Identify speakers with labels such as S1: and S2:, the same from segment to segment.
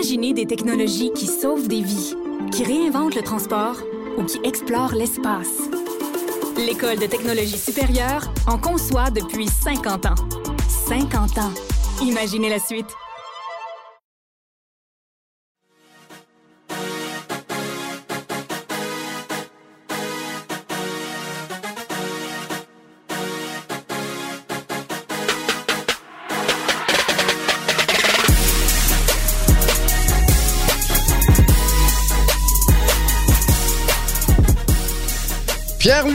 S1: Imaginez des technologies qui sauvent des vies, qui réinventent le transport ou qui explorent l'espace. L'École de technologie supérieure en conçoit depuis 50 ans. 50 ans. Imaginez la suite.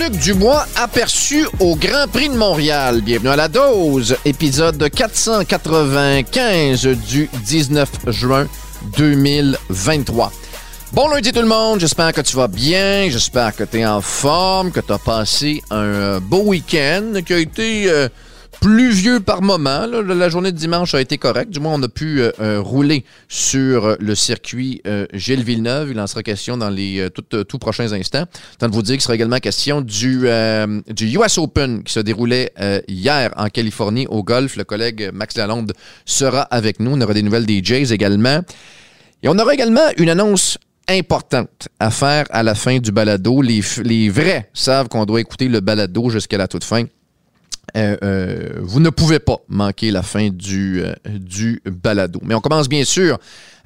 S2: Pierre-Luc Dubois aperçu au Grand Prix de Montréal. Bienvenue à la dose, épisode 495 du 19 juin 2023. Bon lundi tout le monde, j'espère que tu vas bien, j'espère que tu es en forme, que tu as passé un euh, beau week-end qui a été euh, pluvieux par moment. La journée de dimanche a été correcte. Du moins, on a pu euh, euh, rouler sur euh, le circuit Gilles Villeneuve. Il en sera question dans les tout, prochains instants. Tant de vous dire qu'il sera également question du, du US Open qui se déroulait hier en Californie au golf. Le collègue Max Lalonde sera avec nous. On aura des nouvelles des Jays également. Et on aura également une annonce importante à faire à la fin du balado. Les vrais savent qu'on doit écouter le balado jusqu'à la toute fin. Euh, euh, vous ne pouvez pas manquer la fin du, euh, du balado. Mais on commence bien sûr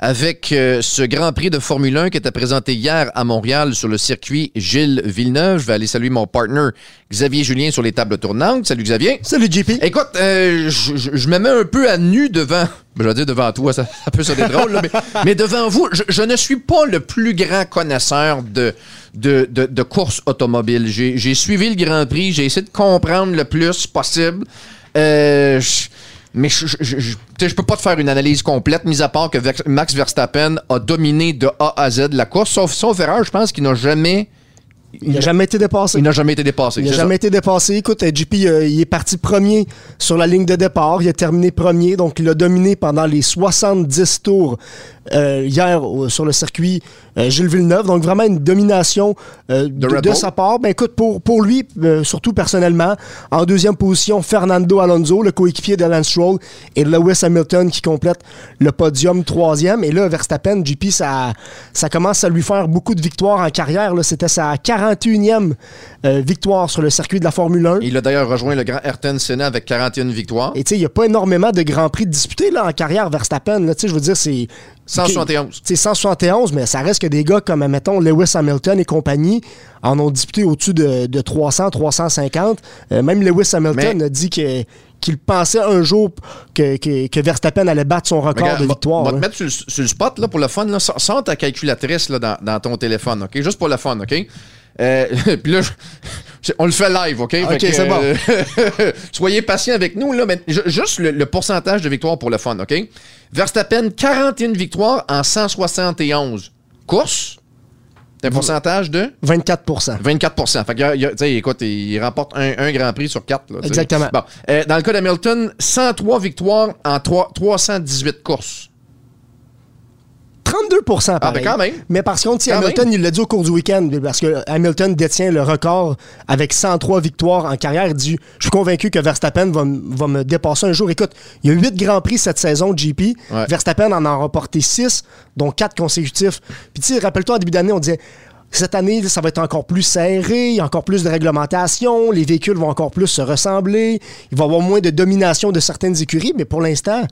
S2: avec euh, ce Grand Prix de Formule 1 qui était présenté hier à Montréal sur le circuit Gilles Villeneuve. Je vais aller saluer mon partner Xavier Julien sur les tables tournantes. Salut Xavier.
S3: Salut JP.
S2: Écoute, euh, je, me mets un peu à nu devant. ben, Je vais dire devant toi, ça, ça peut sonner drôle, là, mais, mais devant vous, je, je ne suis pas le plus grand connaisseur de, de, de, de course automobile. J'ai j'ai suivi le Grand Prix, j'ai essayé de comprendre le plus possible. Euh, je- mais je, je, je, je- peux pas te faire une analyse complète, mis à part que Max Verstappen a dominé de A à Z la course, sauf, sauf erreur, je pense qu'il n'a jamais,
S3: Il n'a jamais été dépassé.
S2: il n'a jamais été dépassé.
S3: Il n'a jamais été dépassé. Écoute, euh, JP, euh, il est parti premier sur la ligne de départ. Il a terminé premier. Donc, il a dominé pendant les 70 tours euh, hier sur le circuit euh, Gilles Villeneuve. Donc, vraiment une domination de, sa part. Ben, écoute, pour, pour lui, surtout personnellement, en deuxième position, Fernando Alonso, le coéquipier de Lance Stroll, et Lewis Hamilton qui complète le podium troisième. Et là, Verstappen, JP, ça, ça commence à lui faire beaucoup de victoires en carrière. C'était sa 41e euh, victoire sur le circuit de la Formule 1.
S2: Il a d'ailleurs rejoint le grand Ayrton Senna avec 41 victoires.
S3: Et tu sais, il n'y a pas énormément de grands prix disputés là, en carrière Verstappen. Tu sais, je veux dire, c'est.
S2: 171.
S3: C'est 171, mais ça reste que des gars comme, mettons, Lewis Hamilton et compagnie en ont disputé au-dessus de, de 300, 350. Euh, même Lewis Hamilton
S2: Mais-
S3: a dit que- qu'il pensait un jour que, que- que Verstappen allait battre son record
S2: Regarde,
S3: de victoire.
S2: Va te mettre sur, le- sur le spot là, pour le fun. Là. Sors ta calculatrice là, dans, dans ton téléphone, OK? Juste pour le fun, OK? Euh, Puis là, je- on le fait live, OK?
S3: OK, c'est bon.
S2: euh, soyez patients avec nous, là, mais ju- juste le, le pourcentage de victoires pour le fun, OK? Verstappen, 41 victoires en 171 courses. Un pourcentage de?
S3: 24
S2: 24% Fait que, il sais, écoute, il remporte un, un Grand Prix sur quatre. là.
S3: Exactement.
S2: Bon, euh, dans le cas d'Hamilton, 103 victoires en trois- 318 courses.
S3: 32
S2: Ah,
S3: pareil.
S2: ben quand même.
S3: Mais par contre, si Hamilton, il l'a dit au cours du week-end, parce que Hamilton détient le record avec 103 victoires en carrière. Il dit Je suis convaincu que Verstappen va, va me dépasser un jour. Écoute, il y a 8 grands prix cette saison, GP.
S2: Ouais.
S3: Verstappen en a remporté 6, dont 4 consécutifs. Puis tu sais, rappelle-toi, en début d'année, on disait cette année, ça va être encore plus serré, il y a encore plus de réglementation, les véhicules vont encore plus se ressembler, il va y avoir moins de domination de certaines écuries, mais pour l'instant,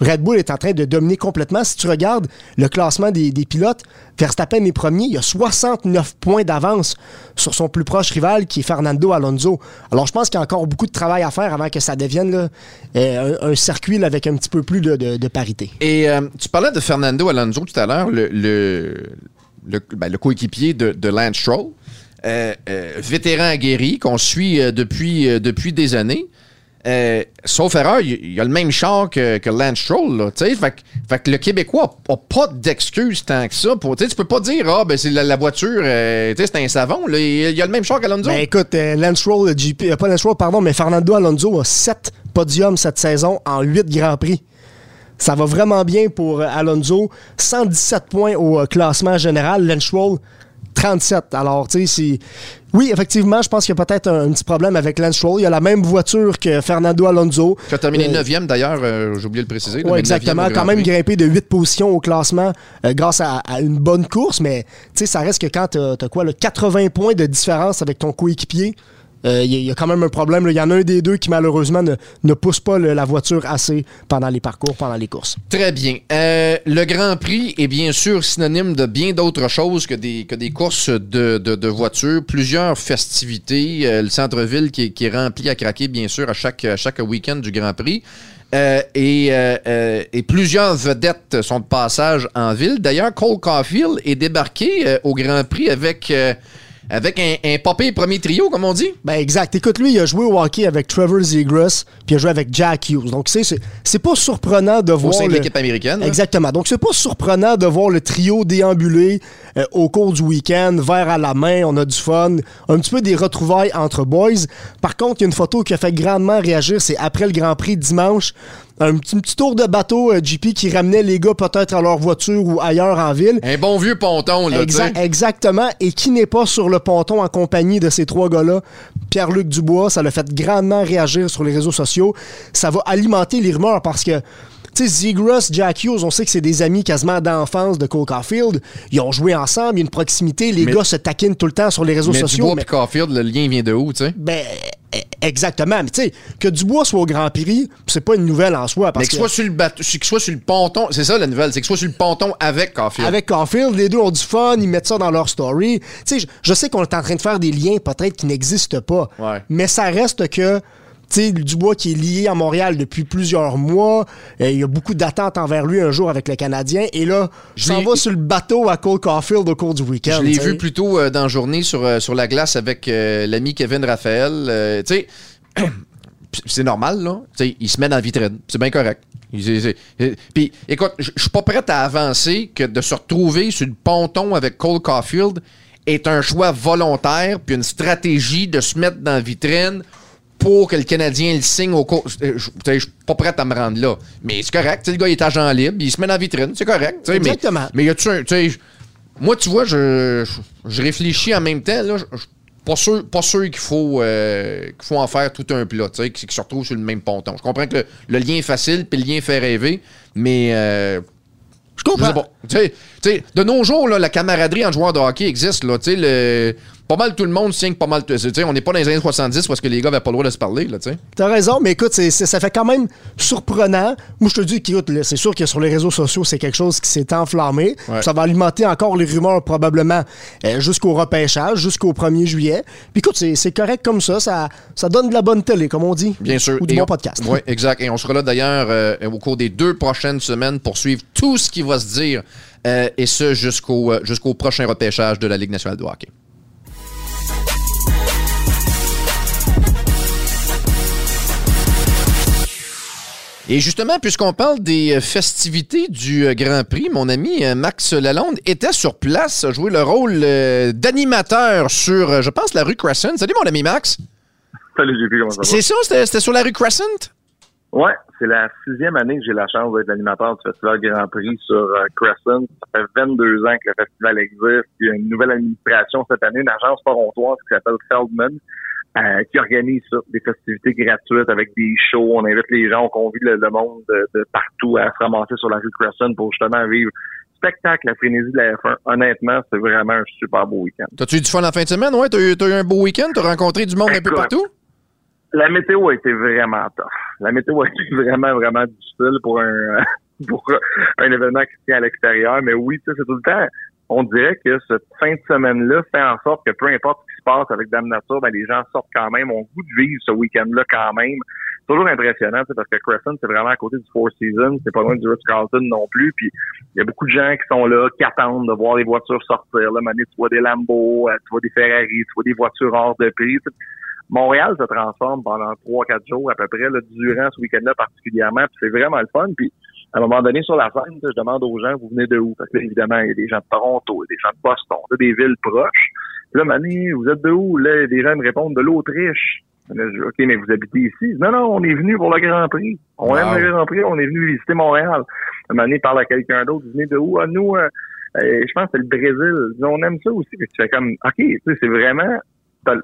S3: Red Bull est en train de dominer complètement. Si tu regardes le classement des, des pilotes, Verstappen est premier. Il a 69 points d'avance sur son plus proche rival qui est Fernando Alonso. Alors je pense qu'il y a encore beaucoup de travail à faire avant que ça devienne euh, un, circuit avec un petit peu plus de, parité.
S2: Et euh, tu parlais de Fernando Alonso tout à l'heure, le, ben, coéquipier de, Lance Stroll, euh, vétéran aguerri qu'on suit depuis des années. Euh, sauf erreur, il il a le même char que, Lance Stroll. Fait, fait que le Québécois n'a pas d'excuse tant que ça. Pour, tu peux pas dire, ah, ben c'est la, voiture, euh, c'est un savon. Il, il a le même char qu'Alonso.
S3: Ben écoute, euh, Lance Stroll, GP, euh, pas Lance Stroll, pardon, mais Fernando Alonso a 7 podiums cette saison en 8 Grands Prix. Ça va vraiment bien pour Alonso. 117 points au classement général. Lance Stroll, 37. Alors, tu sais, Oui, effectivement, je pense qu'il y a peut-être un, petit problème avec Lance Stroll. Il a la même voiture que Fernando Alonso.
S2: Qui a terminé 9e d'ailleurs, euh, j'ai oublié de le préciser.
S3: Oui, exactement. Quand même grimpé de 8 positions au classement euh, grâce à, une bonne course, mais tu sais, ça reste que quand tu as, quoi, le 80 points de différence avec ton coéquipier, il euh, y, a quand même un problème. Il y en a un des deux qui malheureusement ne, pousse pas la voiture assez pendant les parcours, pendant les courses.
S2: Très bien. Euh, le Grand Prix est bien sûr synonyme de bien d'autres choses que des, que des courses de, de, voitures. Plusieurs festivités. Euh, le centre-ville qui, est rempli à craquer, bien sûr, à chaque, chaque week-end du Grand Prix. et, et, plusieurs vedettes sont de passage en ville. D'ailleurs, Cole Caulfield est débarqué au Grand Prix avec avec un, un popé premier trio, comme on dit.
S3: Ben exact. Écoute, lui, il a joué au hockey avec Trevor Zegras, puis il a joué avec Jack Hughes. Donc, c'est, c'est pas surprenant de voir.
S2: Au sein de l'équipe américaine.
S3: Exactement. Donc, c'est pas surprenant de voir le trio déambuler euh, au cours du week-end, verre à la main, on a du fun, un petit peu des retrouvailles entre boys. Par contre, il y a une photo qui a fait grandement réagir, c'est après le Grand Prix dimanche un petit, tour de bateau euh, GP qui ramenait les gars peut-être à leur voiture ou ailleurs en ville.
S2: Un bon vieux ponton, là,
S3: Exactement, et qui n'est pas sur le ponton en compagnie de ces trois gars-là. Pierre-Luc Dubois, ça l'a fait grandement réagir sur les réseaux sociaux. Ça va alimenter les rumeurs parce que tu sais, Jack Hughes, on sait que c'est des amis quasiment d'enfance de Cole Caulfield. Ils ont joué ensemble, il y a une proximité. Les gars se taquinent tout le temps sur les réseaux sociaux.
S2: Dubois mais... Caulfield, le lien vient de où, tu sais?
S3: Ben, exactement. Mais tu sais, que Dubois soit au Grand Prix, c'est pas une nouvelle en soi. Parce
S2: mais que, soit sur le soit sur le ponton, c'est ça la nouvelle, c'est que soit sur le ponton avec Caulfield.
S3: Avec Caulfield, les deux ont du fun, ils mettent ça dans leur story. Tu sais, je, sais qu'on est en train de faire des liens peut-être qui n'existent pas. Mais ça reste que sais, Dubois qui est lié à Montréal depuis plusieurs mois. Euh, il y a beaucoup d'attentes envers lui un jour avec le Canadien. Et là, je s'en va sur le bateau à Cole Caulfield au cours du week-end.
S2: Je l'ai vu plutôt euh, dans la journée sur, euh, sur la glace avec l'ami Kevin Raphaël. tu sais, c'est normal, là. il se met dans la vitrine. C'est bien correct. Puis, écoute, je suis pas prêt à avancer que de se retrouver sur le ponton avec Cole Caulfield est un choix volontaire puis une stratégie de se mettre dans la vitrine pour que le Canadien le signe au cours. Euh, je suis pas prêt à me rendre là. Mais c'est correct. le gars, il est agent libre, il se met dans la vitrine. C'est correct.
S3: Exactement.
S2: Mais, y a-tu un. Moi, tu vois, je, je, réfléchis en même temps. Là, je, pas sûr, pas sûr qu'il faut, euh, qu'il faut en faire tout un plat, sais, qu'il se retrouve sur le même ponton. Je comprends que le, lien est facile, puis le lien fait rêver, mais euh, je comprends. Tu sais, de nos jours, là, la camaraderie en joueur de hockey existe. Là, le, pas mal tout le monde que pas mal. on n'est pas dans les années 70 parce que les gars n'avaient pas le droit de se parler. Là,
S3: T'as raison, mais écoute, ça fait quand même surprenant. Moi, je te dis que c'est sûr que sur les réseaux sociaux, c'est quelque chose qui s'est enflammé. Ça va alimenter encore les rumeurs probablement euh, jusqu'au repêchage, jusqu'au 1er juillet. Puis écoute, c'est correct comme ça. ça. Ça donne de la bonne télé, comme on dit.
S2: Bien sûr.
S3: Ou du bon podcast.
S2: Oui, exact. Et on sera là d'ailleurs euh, au cours des deux prochaines semaines pour suivre tout ce qui va se dire. Euh, et ce jusqu'au jusqu'au prochain repêchage de la Ligue nationale de hockey. Et justement, puisqu'on parle des euh, festivités du euh, Grand Prix, mon ami euh, Max Lalonde était sur place, a joué le rôle d'animateur sur, je pense, la rue Crescent. Salut mon ami Max.
S4: Salut JP, comment ça va?
S2: C'est ça, c'était sur la rue Crescent?
S4: Ouais, c'est la sixième année que j'ai la chance d'être animateur du Festival Grand Prix sur Crescent. Ça fait 22 ans que le festival existe. Il y a une nouvelle administration cette année, une agence torontoise qui s'appelle Feldman. Euh, qui organise ça, des festivités gratuites avec des shows. On invite les gens, on convie le, monde de, partout à se ramasser sur la rue Crescent pour justement vivre spectacle, la frénésie de la F1. Honnêtement, c'est vraiment un super beau week-end.
S2: T'as-tu eu du fun la fin de semaine? Ouais, t'as eu, eu un beau week-end? T'as rencontré du monde un peu partout?
S4: La météo a été vraiment tough. La météo a été vraiment, vraiment difficile pour un, pour un événement qui tient à l'extérieur. Mais oui, c'est tout le temps on dirait que cette fin de semaine-là fait en sorte que peu importe avec Dame Nature, ben, les gens sortent quand même, ont goût de vivre ce week-end-là quand même. Toujours impressionnant, parce que Crescent, c'est vraiment à côté du Four Seasons, c'est pas loin du Ritz-Carlton non plus, puis il y a beaucoup de gens qui sont là, qui attendent de voir les voitures sortir. Là, tu vois des Lambo, euh, tu vois des Ferrari, tu vois des voitures hors de prix. Montréal se transforme pendant trois, quatre jours à peu près, là, durant ce week-end-là particulièrement, puis c'est vraiment le fun. Puis à un moment donné, sur la scène, je demande aux gens, vous venez de où? Parce que évidemment, il y a des gens de Toronto, des gens de Boston, des villes proches. Puis là, Mané, vous êtes de où? Là, des gens me répondent de l'Autriche. OK, mais vous habitez ici? Non, non, on est venu pour le Grand Prix. On aime le Grand Prix, on est venu visiter Montréal. Un moment donné, parle à quelqu'un d'autre, vous venez de où? Ah, nous, euh, je pense que c'est le Brésil. On aime ça aussi. Tu fais comme, OK, tu sais, c'est vraiment,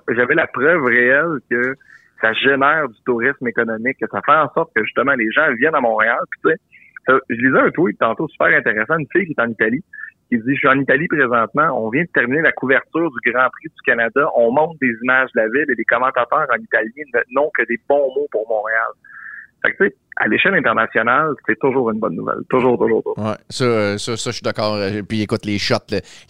S4: j'avais la preuve réelle que ça génère du tourisme économique, que ça fait en sorte que justement les gens viennent à Montréal. Puis, tu sais, je lisais un tweet tantôt super intéressant, une fille qui est en Italie, qui dit, je suis en Italie présentement, on vient de terminer la couverture du Grand Prix du Canada, on montre des images de la ville et les commentateurs en italien n'ont que des bons mots pour Montréal. Fait que, tu sais, à l'échelle internationale, c'est toujours une bonne nouvelle. Toujours, toujours, toujours.
S2: Ouais, ça, euh, ça, ça je suis d'accord. Euh, puis écoute, les shots,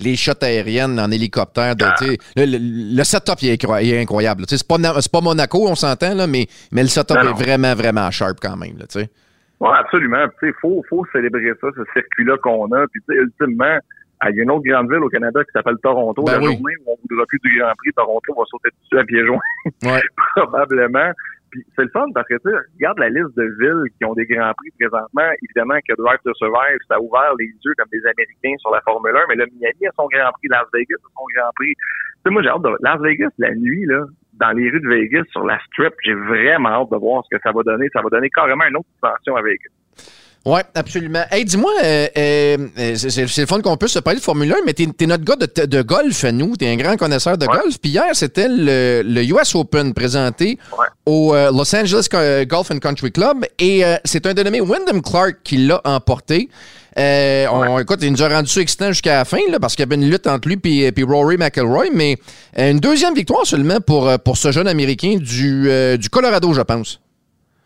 S2: les shots aériennes en hélicoptère, ah. le, le, setup il est, incroyable. C'est pas, pas Monaco, on s'entend, là, mais, mais le setup est vraiment, vraiment sharp quand même. Là,
S4: oui, absolument. Il faut, faut célébrer ça, ce circuit-là qu'on a. Puis, ultimement, il y a une autre grande ville au Canada qui s'appelle Toronto.
S2: Ben
S4: la journée où on ne voudra plus du Grand Prix, Toronto va sauter dessus à pieds joints.
S2: Ouais.
S4: Probablement. Puis c'est le fun parce que tu regarde la liste de villes qui ont des grands prix présentement. Évidemment que Drive to Survive, ça a ouvert les yeux comme des Américains sur la Formule 1, mais le Miami a son grand prix, Las Vegas a son grand prix. Tu sais, moi j'ai hâte de Las Vegas la nuit, là, dans les rues de Vegas, sur la strip, j'ai vraiment hâte de voir ce que ça va donner. Ça va donner carrément une autre dimension à Vegas.
S2: Oui, absolument. Hey, dis-moi, euh, euh, euh, c'est le fun qu'on puisse se parler de Formule 1, mais t'es es notre gars de, de golf, nous. T'es un grand connaisseur de golf. Puis hier, c'était le, le, US Open présenté au Los Angeles Golf and Country Club. Et c'est un dénommé Wyndham Clark qui l'a emporté. On, écoute, il nous a rendu ça excitant jusqu'à la fin, là, parce qu'il y avait une lutte entre lui et puis Rory McIlroy. Mais une deuxième victoire seulement pour, pour ce jeune Américain du, du Colorado, je pense.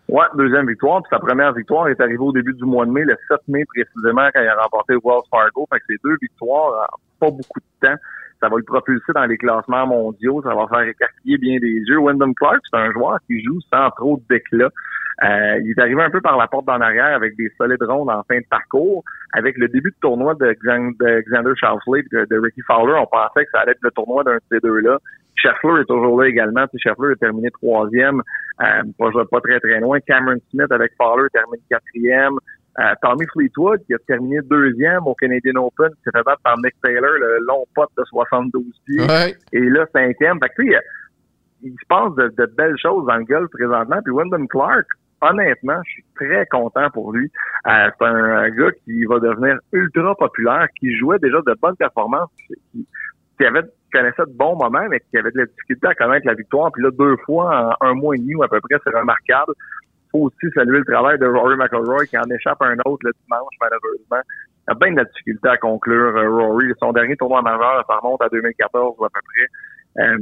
S4: Ouais, deuxième victoire. Puis sa première victoire est arrivée au début du mois de mai, le 7 mai précisément, quand il a remporté Wells Fargo. Fait que c'est deux victoires pas beaucoup de temps. Ça va le propulser dans les classements mondiaux. Ça va faire écarquiller bien des yeux. Wyndham Clark, c'est un joueur qui joue sans trop d'éclat. Euh, il est arrivé un peu par la porte d'en arrière avec des solides rondes en fin de parcours. Avec le début de tournoi de, Xander Schauffele et de, Ricky Fowler, on pensait que ça allait être le tournoi d'un de ces deux-là. Scheffler est toujours là également. Scheffler a terminé troisième, euh, pas, pas très très loin. Cameron Smith avec Fowler termine quatrième. Euh, Tommy Fleetwood qui a terminé deuxième au Canadian Open, qui s'est fait battre par Nick Taylor, le long pote de 72 pieds. Et là, cinquième. Fait que, il se passe de, belles choses dans le golf présentement. Puis Wyndham Clark, honnêtement, je suis très content pour lui. Euh, c'est un, gars qui va devenir ultra populaire, qui jouait déjà de bonnes performances, qui, qui avait connaissait de bons moments, mais qui avait de la difficulté à connaître la victoire. Puis là, deux fois en un mois et demi ou à peu près, c'est remarquable. faut aussi saluer le travail de Rory McIlroy qui en échappe un autre le dimanche, malheureusement. Il a bien de la difficulté à conclure euh, Rory. Son dernier tournoi majeur, ça remonte à 2014 ou à peu près. Euh,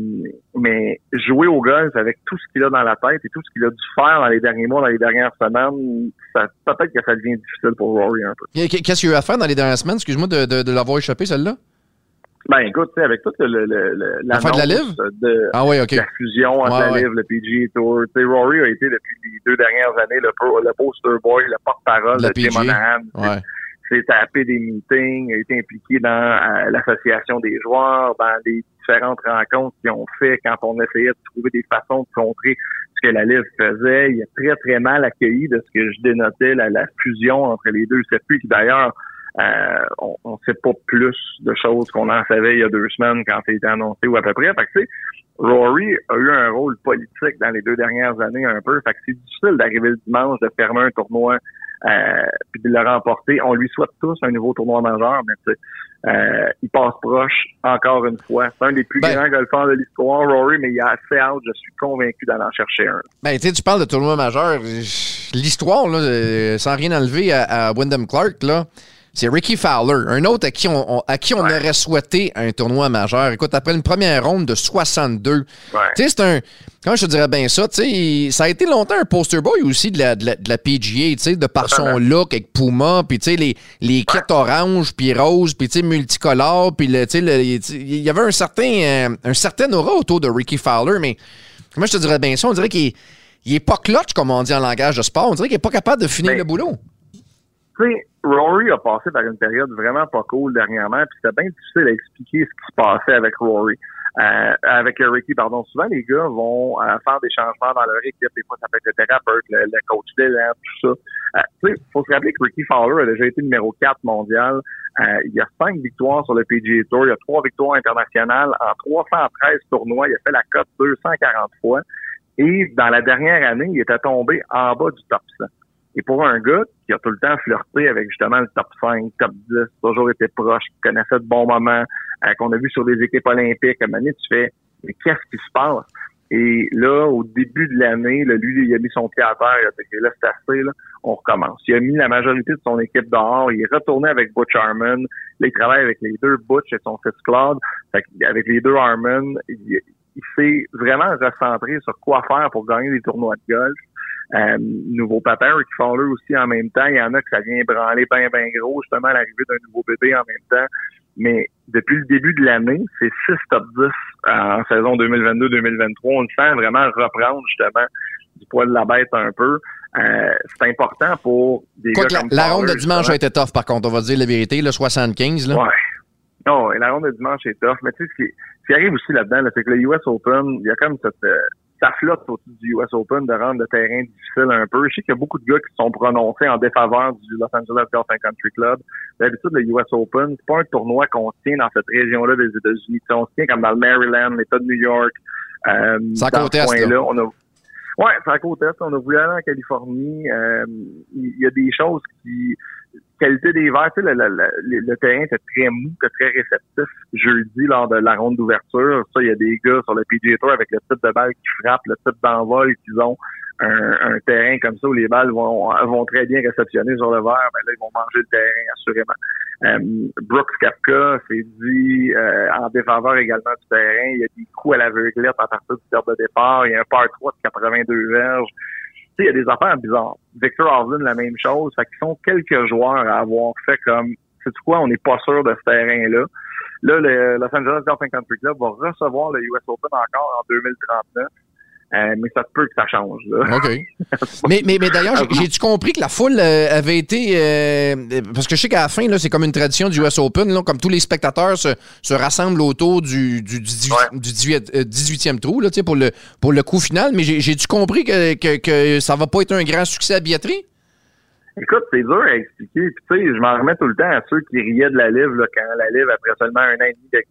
S4: mais jouer au golf avec tout ce qu'il a dans la tête et tout ce qu'il a dû faire dans les derniers mois, dans les dernières semaines, peut-être que ça devient difficile pour Rory un peu.
S2: Qu'est-ce qu'il a eu à faire dans les dernières semaines? Excuse-moi de, de, de l'avoir échappé, celle-là?
S4: Ben écoute, avec toute le, le, le,
S2: la de la livre?
S4: de
S2: ah, oui, okay.
S4: la fusion entre la livre, le PGA Tour. sais, Rory a été depuis les deux dernières années le, le poster boy, le porte-parole de Tim Monahan.
S2: Ouais.
S4: S'est tapé des meetings, a été impliqué dans l'association des joueurs, dans les différentes rencontres qu'ils ont fait quand on essayait de trouver des façons de contrer ce que la livre faisait. Il a très, très mal accueilli de ce que je dénotais, la, fusion entre les deux circuits, qui d'ailleurs euh, on ne sait pas plus de choses qu'on en savait il y a deux semaines quand ça a été annoncé ou à peu près. Fait que, Rory a eu un rôle politique dans les deux dernières années un peu. Fait que c'est difficile d'arriver le dimanche, de fermer un tournoi puis de le remporter. On lui souhaite tous un nouveau tournoi majeur, mais euh, il passe proche encore une fois. C'est un des plus ben- grands golfeurs de l'histoire, Rory, mais il a assez hâte. Je suis convaincu d'aller en chercher un.
S2: Ben, tu parles de tournoi majeur. L'histoire, euh, sans rien enlever à, à Wyndham Clark, là, c'est Ricky Fowler, un autre à qui on, à qui on aurait souhaité un tournoi majeur. Écoute, après une première ronde de 62, tu sais, c'est un. Comment je te dirais bien ça? Tu sais, ça a été longtemps un poster boy aussi de la, de la, PGA, tu sais, de par son look avec Puma, puis tu sais, les, les kits orange, puis rose, puis tu sais, multicolores, puis tu sais, il y avait un certain, euh, un certain aura autour de Ricky Fowler, mais comment je te dirais bien ça? On dirait qu'il est, pas clutch, comme on dit en langage de sport. On dirait qu'il est pas capable de finir le boulot.
S4: Tu sais, Rory a passé par une période vraiment pas cool dernièrement, puis c'était bien difficile à expliquer ce qui se passait avec Rory. Euh, avec Ricky, pardon. Souvent, les gars vont euh, faire des changements dans leur équipe. Des fois, ça peut être le thérapeute, le, coach d'élan, tout ça. Euh, sais, faut se rappeler que Ricky Fowler a déjà été numéro 4 mondial. Euh, il y a cinq victoires sur le PGA Tour. Il y a trois victoires internationales. En 313 tournois, il a fait la cote 240 fois. Et dans la dernière année, il était tombé en bas du top 100. Et pour un gars qui a tout le temps flirté avec justement le top 5, top 10, toujours été proche, qui connaissait de bons moments, euh, qu'on a vu sur les équipes olympiques, à un moment tu fais, mais qu'est-ce qui se passe? Et là, au début de l'année, lui, il a mis son pied à terre, il a dit, là, c'est assez, là, on recommence. Il a mis la majorité de son équipe dehors, il est retourné avec Butch Harmon, là, il travaille avec les deux Butch et son fils Claude, fait avec les deux Harmon, il, il s'est vraiment recentré sur quoi faire pour gagner des tournois de golf. Euh, nouveau papa qui font eux aussi en même temps. Il y en a que ça vient branler bien, bien gros, justement, l'arrivée d'un nouveau bébé en même temps. Mais depuis le début de l'année, c'est 6 top 10 en saison 2022-2023. On le sent vraiment reprendre justement du poil de la bête un peu. Euh, c'est important pour des
S2: Quoi
S4: gars
S2: que la, la ronde de dimanche a été tough, par contre, on va dire la vérité, le 75. Là.
S4: Ouais. Non, et la ronde de dimanche est tough. Mais tu sais, ce qui, ce qui arrive aussi là-dedans, là, c'est que le US Open, il y a comme cette... Euh, ça flotte au-dessus du US Open de rendre le terrain difficile un peu. Je sais qu'il y a beaucoup de gars qui sont prononcés en défaveur du Los Angeles Golf and Country Club. D'habitude, le US Open, c'est pas un tournoi qu'on tient dans cette région-là des États-Unis. On se tient comme dans le Maryland, l'État de New York. Euh,
S2: Ça
S4: dans ce
S2: là.
S4: on a Ouais, c'est à côte est. On a voulu aller en Californie. Euh, Il y a des choses qui qualité des verres, tu sais, le, le, le, le terrain était très mou, était très réceptif. Jeudi, lors de la ronde d'ouverture, ça, il y a des gars sur le PGA Tour avec le type de balle qui frappe, le type d'envol qu'ils ont. Un, un, terrain comme ça où les balles vont, vont très bien réceptionner sur le verre, ben là, ils vont manger le terrain, assurément. Euh, Brooks Kapka s'est dit euh, en défaveur également du terrain. Il y a des coups à l'aveuglette à partir du terre de départ. Il y a un par 3 de 82 verges il y a des affaires bizarres. Victor Hovland, la même chose. Fait qu'ils sont quelques joueurs à avoir fait comme, c'est quoi, on n'est pas sûr de ce terrain-là. Là, le Los Angeles and Country Club va recevoir le US Open encore en 2039. Euh, mais ça se peut que ça change. Là.
S2: OK. mais mais, mais d'ailleurs, j'ai-tu compris que la foule euh, avait été. Euh, parce que je sais qu'à la fin, c'est comme une tradition du US Open, là, comme tous les spectateurs se, se rassemblent autour du, du, 18,
S4: Ouais.
S2: du 18, euh, 18e trou là, pour, le, pour le coup final. Mais j'ai- j'ai-tu compris que, que, que ça va pas être un grand succès à billetterie?
S4: Écoute, c'est dur à expliquer. Puis tu sais, je m'en remets tout le temps à ceux qui riaient de la livre là, quand la livre, après seulement un an et demi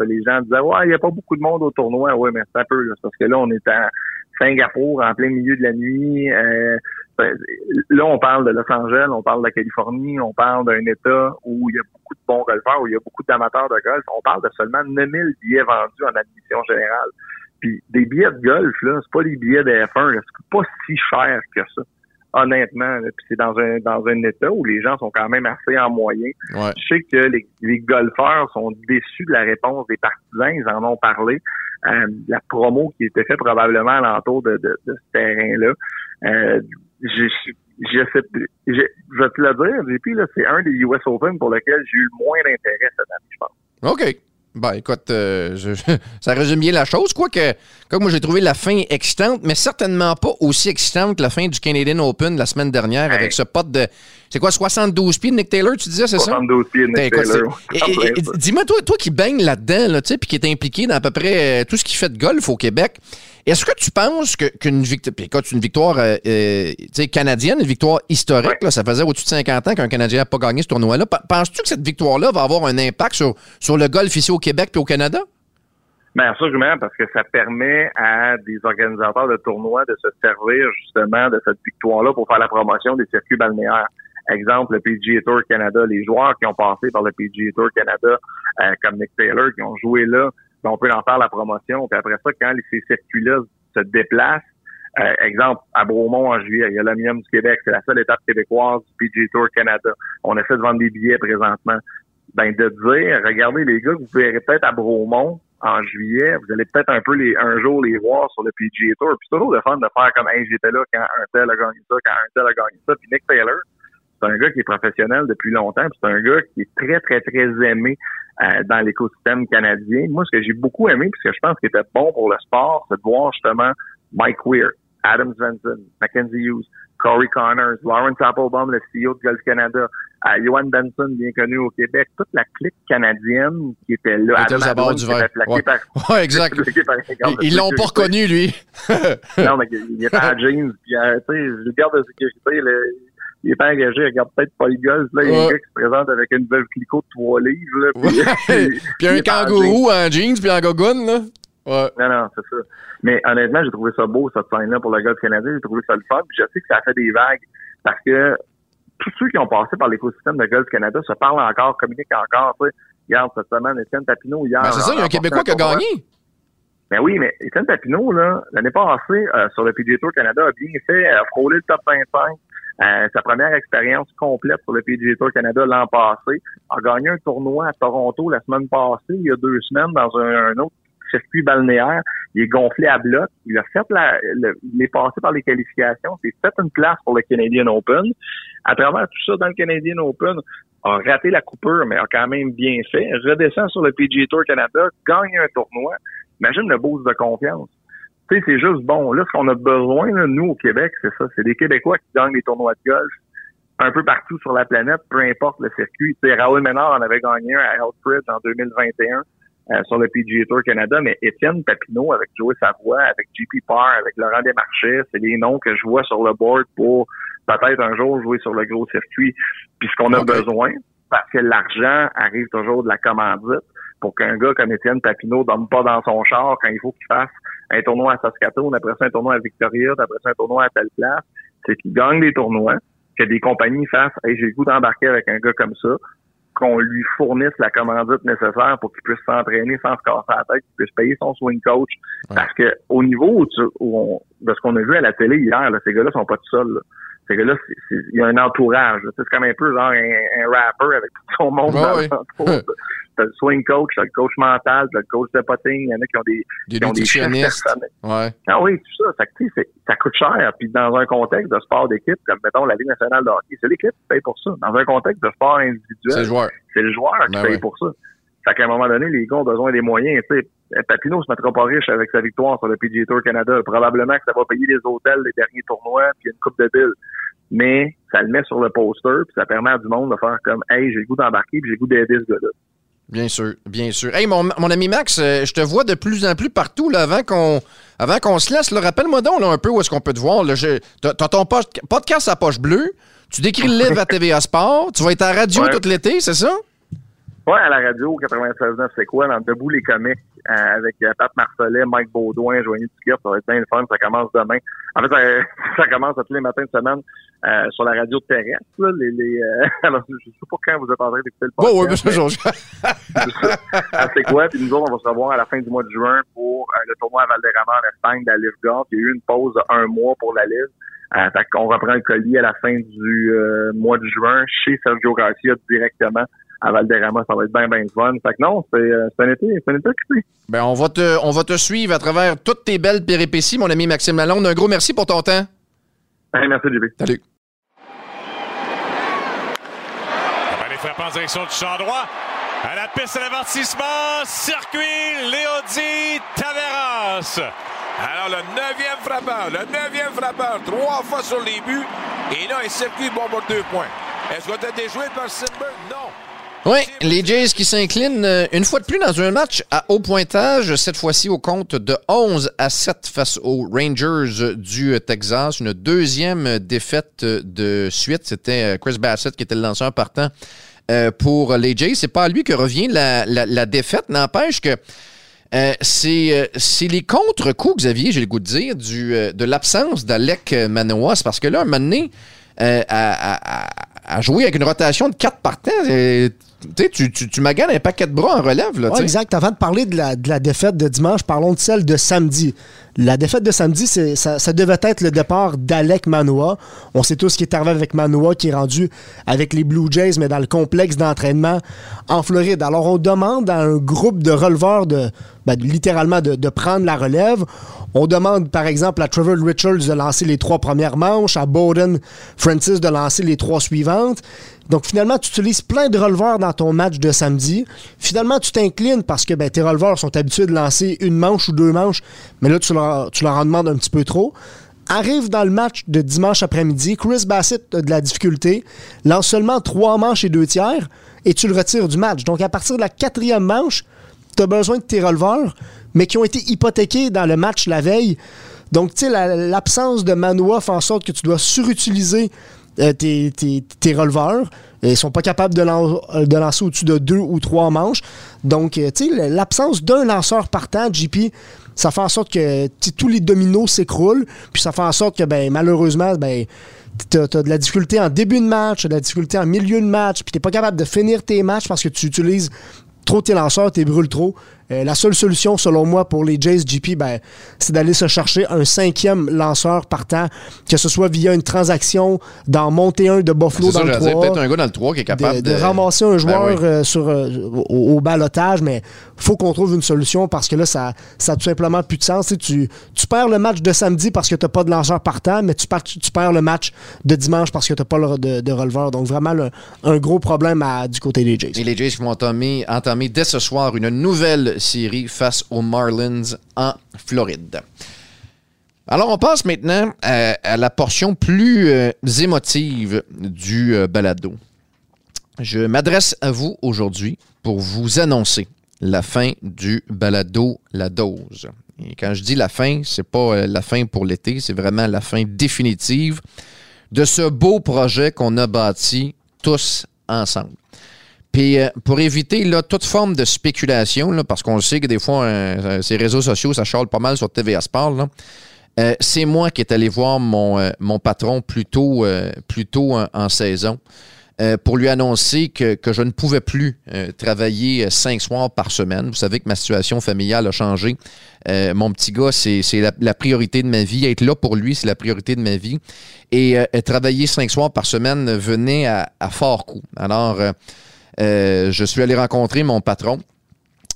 S4: les gens disaient Ouais, il n'y a pas beaucoup de monde au tournoi. Ouais, mais c'est un peu, là, parce que là, on est à Singapour, en plein milieu de la nuit. Euh, ben, là, on parle de Los Angeles, on parle de la Californie, on parle d'un État où il y a beaucoup de bons golfeurs, où il y a beaucoup d'amateurs de golf. On parle de seulement 9000 billets vendus en admission générale. Puis des billets de golf, là, c'est pas des billets de F1, là, c'est pas si cher que ça. Honnêtement, puis c'est dans un dans un état où les gens sont quand même assez en moyen.
S2: Ouais.
S4: Je sais que les, les golfeurs sont déçus de la réponse des partisans, ils en ont parlé. Euh, la promo qui était faite probablement alentour de, de, de ce terrain-là. Euh, je, je sais je, je vais te le dire, JP, là, c'est un des US Open pour lequel j'ai eu le moins d'intérêt cette année, je pense.
S2: OK. Ben, écoute, euh, je- ça résume bien la chose. Quoique, comme moi, j'ai trouvé la fin excitante, mais certainement pas aussi excitante que la fin du Canadian Open la semaine dernière avec ce pote de. C'est quoi, 72 pieds de Nick Taylor, tu disais, c'est ça?
S4: 72 pieds de
S2: Ben,
S4: Nick
S2: écoute,
S4: Taylor.
S2: Dis-moi, toi, toi qui baignes là-dedans, là, tu sais, puis qui est impliqué dans à peu près euh, tout ce qui fait de golf au Québec, est-ce que tu penses qu'une victoire, écoute, une victoire euh, euh, canadienne, une victoire historique, ça faisait au-dessus de 50 ans qu'un Canadien n'a pas gagné ce tournoi-là, penses-tu que cette victoire-là va avoir un impact sur, le golf ici au Québec puis au Canada?
S4: Ben absolument, parce que ça permet à des organisateurs de tournois de se servir justement de cette victoire-là pour faire la promotion des circuits balnéaires. Exemple, le PGA Tour Canada, les joueurs qui ont passé par le PGA Tour Canada, euh, comme Nick Taylor, qui ont joué là, ben, on peut en faire la promotion. Puis après ça, quand ces circuits-là se déplacent, euh, exemple, à Bromont en juillet, il y a l'Omnium du Québec, c'est la seule étape québécoise du PGA Tour Canada. On essaie de vendre des billets présentement. Ben, de dire, regardez les gars, vous verrez peut-être à Bromont en juillet, vous allez peut-être un peu les, un jour les voir sur le PGA Tour. Puis c'est toujours le fun de faire comme, hey, j'étais là quand un tel a gagné ça, quand un tel a gagné ça. Puis Nick Taylor, c'est un gars qui est professionnel depuis longtemps, c'est un gars qui est très, très, très aimé euh, dans l'écosystème canadien. Moi, ce que j'ai beaucoup aimé, puis ce que je pense qui était bon pour le sport, c'est de voir justement Mike Weir, Adam Svensson, Mackenzie Hughes, Corey Connors, Lawrence Applebaum, le CEO de Golf Canada, euh, Johan Benson, bien connu au Québec, toute la clique canadienne qui était là.
S2: Était abords
S4: Adoin,
S2: du verre. Ouais.
S4: par-
S2: Ouais, exact.
S4: par
S2: Ils l'ont pas reconnu, lui.
S4: Non, mais il était en jeans, puis euh, tu sais, le garde de sécurité, le- il est engagé, il regarde peut-être pas les golf, là, il y a un gars qui se présente avec une veuve clico de trois livres, là, puis,
S2: Ouais. Puis un
S4: en
S2: kangourou en jeans puis en gogoune, là. Ouais.
S4: Non, non, c'est ça. Mais honnêtement, j'ai trouvé ça beau, cette scène-là, pour le golf canadien. J'ai trouvé ça le fun. Puis je sais que ça a fait des vagues parce que tous ceux qui ont passé par l'écosystème de Golf Canada se parlent encore, communiquent encore. Tu sais. Regarde, cette semaine, Étienne Tapineau, hier...
S2: Ben, c'est ça, il y a un Québécois qui a gagné.
S4: Ben oui, mais Étienne Tapineau, là, l'année passée, euh, sur le PGA Tour Canada, a bien fait euh, frôler le top 25. Euh, sa première expérience complète sur le PGA Tour Canada l'an passé. A gagné un tournoi à Toronto la semaine passée, il y a deux semaines, dans un, autre circuit balnéaire. Il est gonflé à bloc. Il a fait la, il est passé par les qualifications. C'est fait une place pour le Canadian Open. À travers tout ça, dans le Canadian Open, a raté la coupure, mais a quand même bien fait. Redescend sur le PGA Tour Canada, gagne un tournoi. Imagine le boost de confiance. Tu sais, c'est juste bon. Là, ce qu'on a besoin, nous, au Québec, c'est ça. C'est des Québécois qui gagnent les tournois de golf un peu partout sur la planète, peu importe le circuit. Tu sais, Raoul Ménard en avait gagné un à Healthbridge en 2021 euh, sur le PGA Tour Canada, mais Étienne Papineau avec Joey Savoie, avec JP Parr, avec Laurent Desmarchais, c'est des noms que je vois sur le board pour peut-être un jour jouer sur le gros circuit. Puis ce qu'on a besoin, parce que l'argent arrive toujours de la commandite, pour qu'un gars comme Étienne Papineau dorme pas dans son char quand il faut qu'il fasse un tournoi à Saskatoon, après ça un tournoi à Victoria, après ça un tournoi à telle place, c'est qu'il gagne des tournois, que des compagnies fassent Hey, j'ai le goût d'embarquer avec un gars comme ça, qu'on lui fournisse la commandite nécessaire pour qu'il puisse s'entraîner sans se casser la tête, qu'il puisse payer son swing coach. Parce que au niveau où, de ce qu'on a vu à la télé hier, là, ces gars-là sont pas tout seuls. Ces gars-là, il y a un entourage. C'est comme un peu genre un, rapper avec tout son monde dans t'as le swing coach, t'as le coach mental, t'as le coach de potting, il y en a qui ont des,
S2: des qui ont des Ouais.
S4: Ah oui, tout ça. Ça, ça coûte cher. Puis dans un contexte de sport d'équipe, comme mettons la Ligue nationale de hockey, c'est l'équipe qui paye pour ça. Dans un contexte de sport individuel,
S2: c'est le joueur,
S4: qui ben paye pour ça. Fait qu'à un moment donné, les gars ont besoin des moyens. Tu sais, Papineau se mettra pas riche avec sa victoire sur le PGA Tour Canada. Probablement que ça va payer les hôtels, les derniers tournois, puis une coupe de billes. Mais ça le met sur le poster, puis ça permet à du monde de faire comme Hey, j'ai le goût d'embarquer, puis j'ai le goût d'aider ce gars-là.
S2: Bien sûr, bien sûr. Hey, mon, ami Max, euh, je te vois de plus en plus partout là, avant qu'on avant qu'on se laisse. Rappelle-moi donc un peu où est-ce qu'on peut te voir. Tu as ton podcast à poche bleue. Tu décris le livre à TVA Sport. Tu vas être à la radio tout l'été, c'est ça?
S4: Oui, à la radio, 96.9, c'est quoi? Dans Debout les euh, avec euh, Pat Marcellet, Mike Baudouin, Joanie Duquette, ça va être bien le fun. Ça commence demain. En fait, ça, ça commence tous les matins de semaine. Euh, sur la radio terrestre. Là, les, les euh, alors, je sais pas quand vous êtes en train d'écouter le podcast.
S2: Oh, oui, mais
S4: ah, c'est quoi? Puis nous autres, on va se revoir à la fin du mois de juin pour euh, le tournoi à Valderrama en Espagne de la Live Golf. Il y a eu une pause de un mois pour la Live. Euh, fait qu'on reprend le colis à la fin du mois de juin chez Sergio Garcia directement à Valderrama. Ça va être bien, bien fun. Fait que non, c'est un été, c'est un été occupé.
S2: Ben, on va te, on va te suivre à travers toutes tes belles péripéties, mon ami Maxime Lalonde. Un gros merci pour ton temps.
S4: merci, JB.
S2: Salut.
S5: frappe en direction du champ droit. À la piste d'avertissement, circuit Léodi Taveras. Alors le neuvième frappeur, le neuvième frappeur, trois fois sur les buts. Et là, un circuit bon pour deux points. Est-ce qu'on a déjoué par Simberg? Non.
S2: Oui, les Jays qui s'inclinent euh, une fois de plus dans un match à haut pointage, cette fois-ci au compte de 11 à 7 face aux Rangers du Texas. Une deuxième défaite de suite. C'était euh, Chris Bassett qui était le lanceur partant euh, pour les Jays. C'est pas à lui que revient la, défaite. N'empêche que euh, euh, c'est les contre-coups, Xavier, j'ai le goût de dire, du, de l'absence d'Alec Manoa. C'est parce que là, un moment donné, à, avec une rotation de quatre partants, tu, tu, tu maganes un paquet de bras en relève. Là,
S3: exact. Avant de parler de la, de la, défaite de dimanche, parlons de celle de samedi. La défaite de samedi, ça, ça, devait être le départ d'Alec Manoa. On sait tous ce qui est arrivé avec Manoa, qui est rendu avec les Blue Jays, mais dans le complexe d'entraînement en Floride. Alors, on demande à un groupe de releveurs de, ben, littéralement de, de, prendre la relève. On demande, par exemple, à Trevor Richards de lancer les trois premières manches, à Bowden Francis de lancer les trois suivantes. Donc, finalement, tu utilises plein de releveurs dans ton match de samedi. Finalement, tu t'inclines parce que ben, tes releveurs sont habitués de lancer une manche ou deux manches, mais là, tu leur, en demandes un petit peu trop. Arrive dans le match de dimanche après-midi, Chris Bassett a de la difficulté, lance seulement trois manches et deux tiers, et tu le retires du match. Donc, à partir de la quatrième manche, tu as besoin de tes releveurs, mais qui ont été hypothéqués dans le match la veille. Donc, tu sais, l'absence de Manoa fait en sorte que tu dois surutiliser euh, tes, tes, releveurs. Ils sont pas capables de, de lancer au-dessus de deux ou trois manches. Donc, euh, tu sais, l'absence d'un lanceur partant, JP, ça fait en sorte que tous les dominos s'écroulent. Puis ça fait en sorte que, ben, malheureusement, ben, tu as, de la difficulté en début de match, de la difficulté en milieu de match, puis tu pas capable de finir tes matchs parce que tu utilises trop tes lanceurs, tu brûles trop. Euh, la seule solution, selon moi, pour les Jays GP, ben, c'est d'aller se chercher un cinquième lanceur partant, que ce soit via une transaction dans monter un de Buffalo dans le 3.
S2: peut-être un gars dans le 3 qui est capable
S3: de... de ramasser un ben joueur euh, sur, euh, au, balotage, mais faut qu'on trouve une solution parce que là, ça n'a tout simplement plus de sens. Tu, tu, perds le match de samedi parce que tu n'as pas de lanceur partant, mais tu, perds, tu perds le match de dimanche parce que tu n'as pas de, de releveur. Donc, vraiment, un gros problème à, du côté des Jays.
S2: Et les Jays vont entamer, entamer dès ce soir une nouvelle série face aux Marlins en Floride. Alors, on passe maintenant à, la portion plus euh, émotive du euh, balado. Je m'adresse à vous aujourd'hui pour vous annoncer la fin du balado La Dose. Et quand je dis la fin, c'est pas euh, la fin pour l'été, c'est vraiment la fin définitive de ce beau projet qu'on a bâti tous ensemble. Puis euh, pour éviter là, toute forme de spéculation, là, parce qu'on sait que des fois, euh, ces réseaux sociaux, ça charle pas mal sur TVA Sport, euh, c'est moi qui est allé voir mon, mon patron plus tôt, en, saison pour lui annoncer que, je ne pouvais plus travailler cinq soirs par semaine. Vous savez que ma situation familiale a changé. mon petit gars, c'est la, priorité de ma vie. Être là pour lui, c'est la priorité de ma vie. Et travailler cinq soirs par semaine venait à, fort coup. Alors, euh, je suis allé rencontrer mon patron,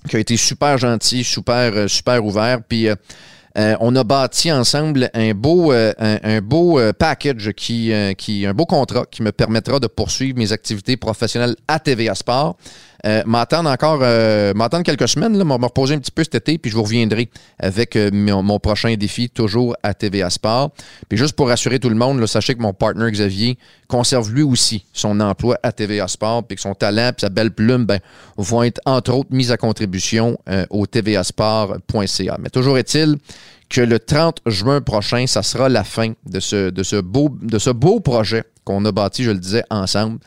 S2: qui a été super gentil, super, euh, super ouvert. Puis euh, on a bâti ensemble un beau, un, beau package qui, qui, un beau contrat qui me permettra de poursuivre mes activités professionnelles à TVA Sport. Euh, m'attendre encore, euh, quelques semaines, là, me reposer un petit peu cet été, puis je vous reviendrai avec euh, mon, prochain défi, toujours à TVA Sport. Puis juste pour rassurer tout le monde, sachez que mon partenaire Xavier conserve lui aussi son emploi à TVA Sport, puis que son talent et sa belle plume ben, vont être entre autres mis à contribution au tvasport.ca. Mais toujours est-il que le 30 juin prochain, ça sera la fin de ce, de ce, beau, de ce beau projet qu'on a bâti, je le disais, ensemble.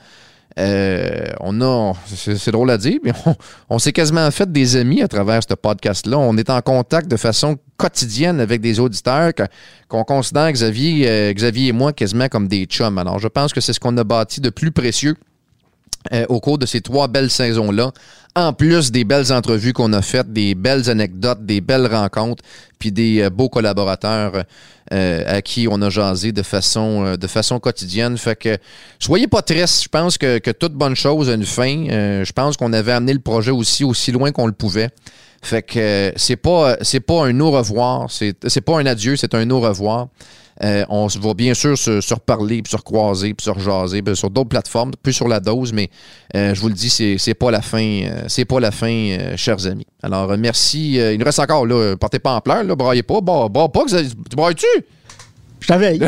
S2: Euh, on a, c'est drôle à dire, mais on, s'est quasiment fait des amis à travers ce podcast-là. On est en contact de façon quotidienne avec des auditeurs qu'on considère Xavier, euh, Xavier et moi quasiment comme des chums. Alors, je pense que c'est ce qu'on a bâti de plus précieux euh, au cours de ces trois belles saisons-là, en plus des belles entrevues qu'on a faites, des belles anecdotes, des belles rencontres, puis des beaux collaborateurs euh, à qui on a jasé de façon, de façon quotidienne. Fait que soyez pas tristes. Je pense que, toute bonne chose a une fin. je pense qu'on avait amené le projet aussi aussi loin qu'on le pouvait. Fait que c'est pas c'est pas un au revoir, c'est pas un adieu, c'est un au revoir. Euh, on va bien sûr se, se reparler, puis se recroiser, puis se rejaser ben, sur d'autres plateformes, plus sur la dose, mais euh, je vous le dis, c'est, pas la fin, euh, c'est pas la fin, chers amis. Alors, merci. il nous reste encore, là, partez pas en pleurs, là, braillez pas. Bah, bah pas, Xavier. Tu brailles-tu?
S3: Je t'avais.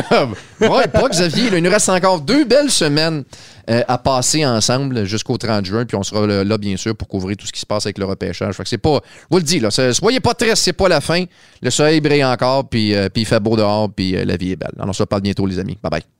S2: braille pas, Xavier. il nous reste encore deux belles semaines à passer ensemble jusqu'au 30 juin, puis on sera là, bien sûr, pour couvrir tout ce qui se passe avec le repêchage. Fait que c'est pas, vous le dis, là, soyez pas tristes, c'est pas la fin. Le soleil brille encore, puis, puis il fait beau dehors, puis la vie est belle. Alors, on se reparle bientôt, les amis. Bye bye.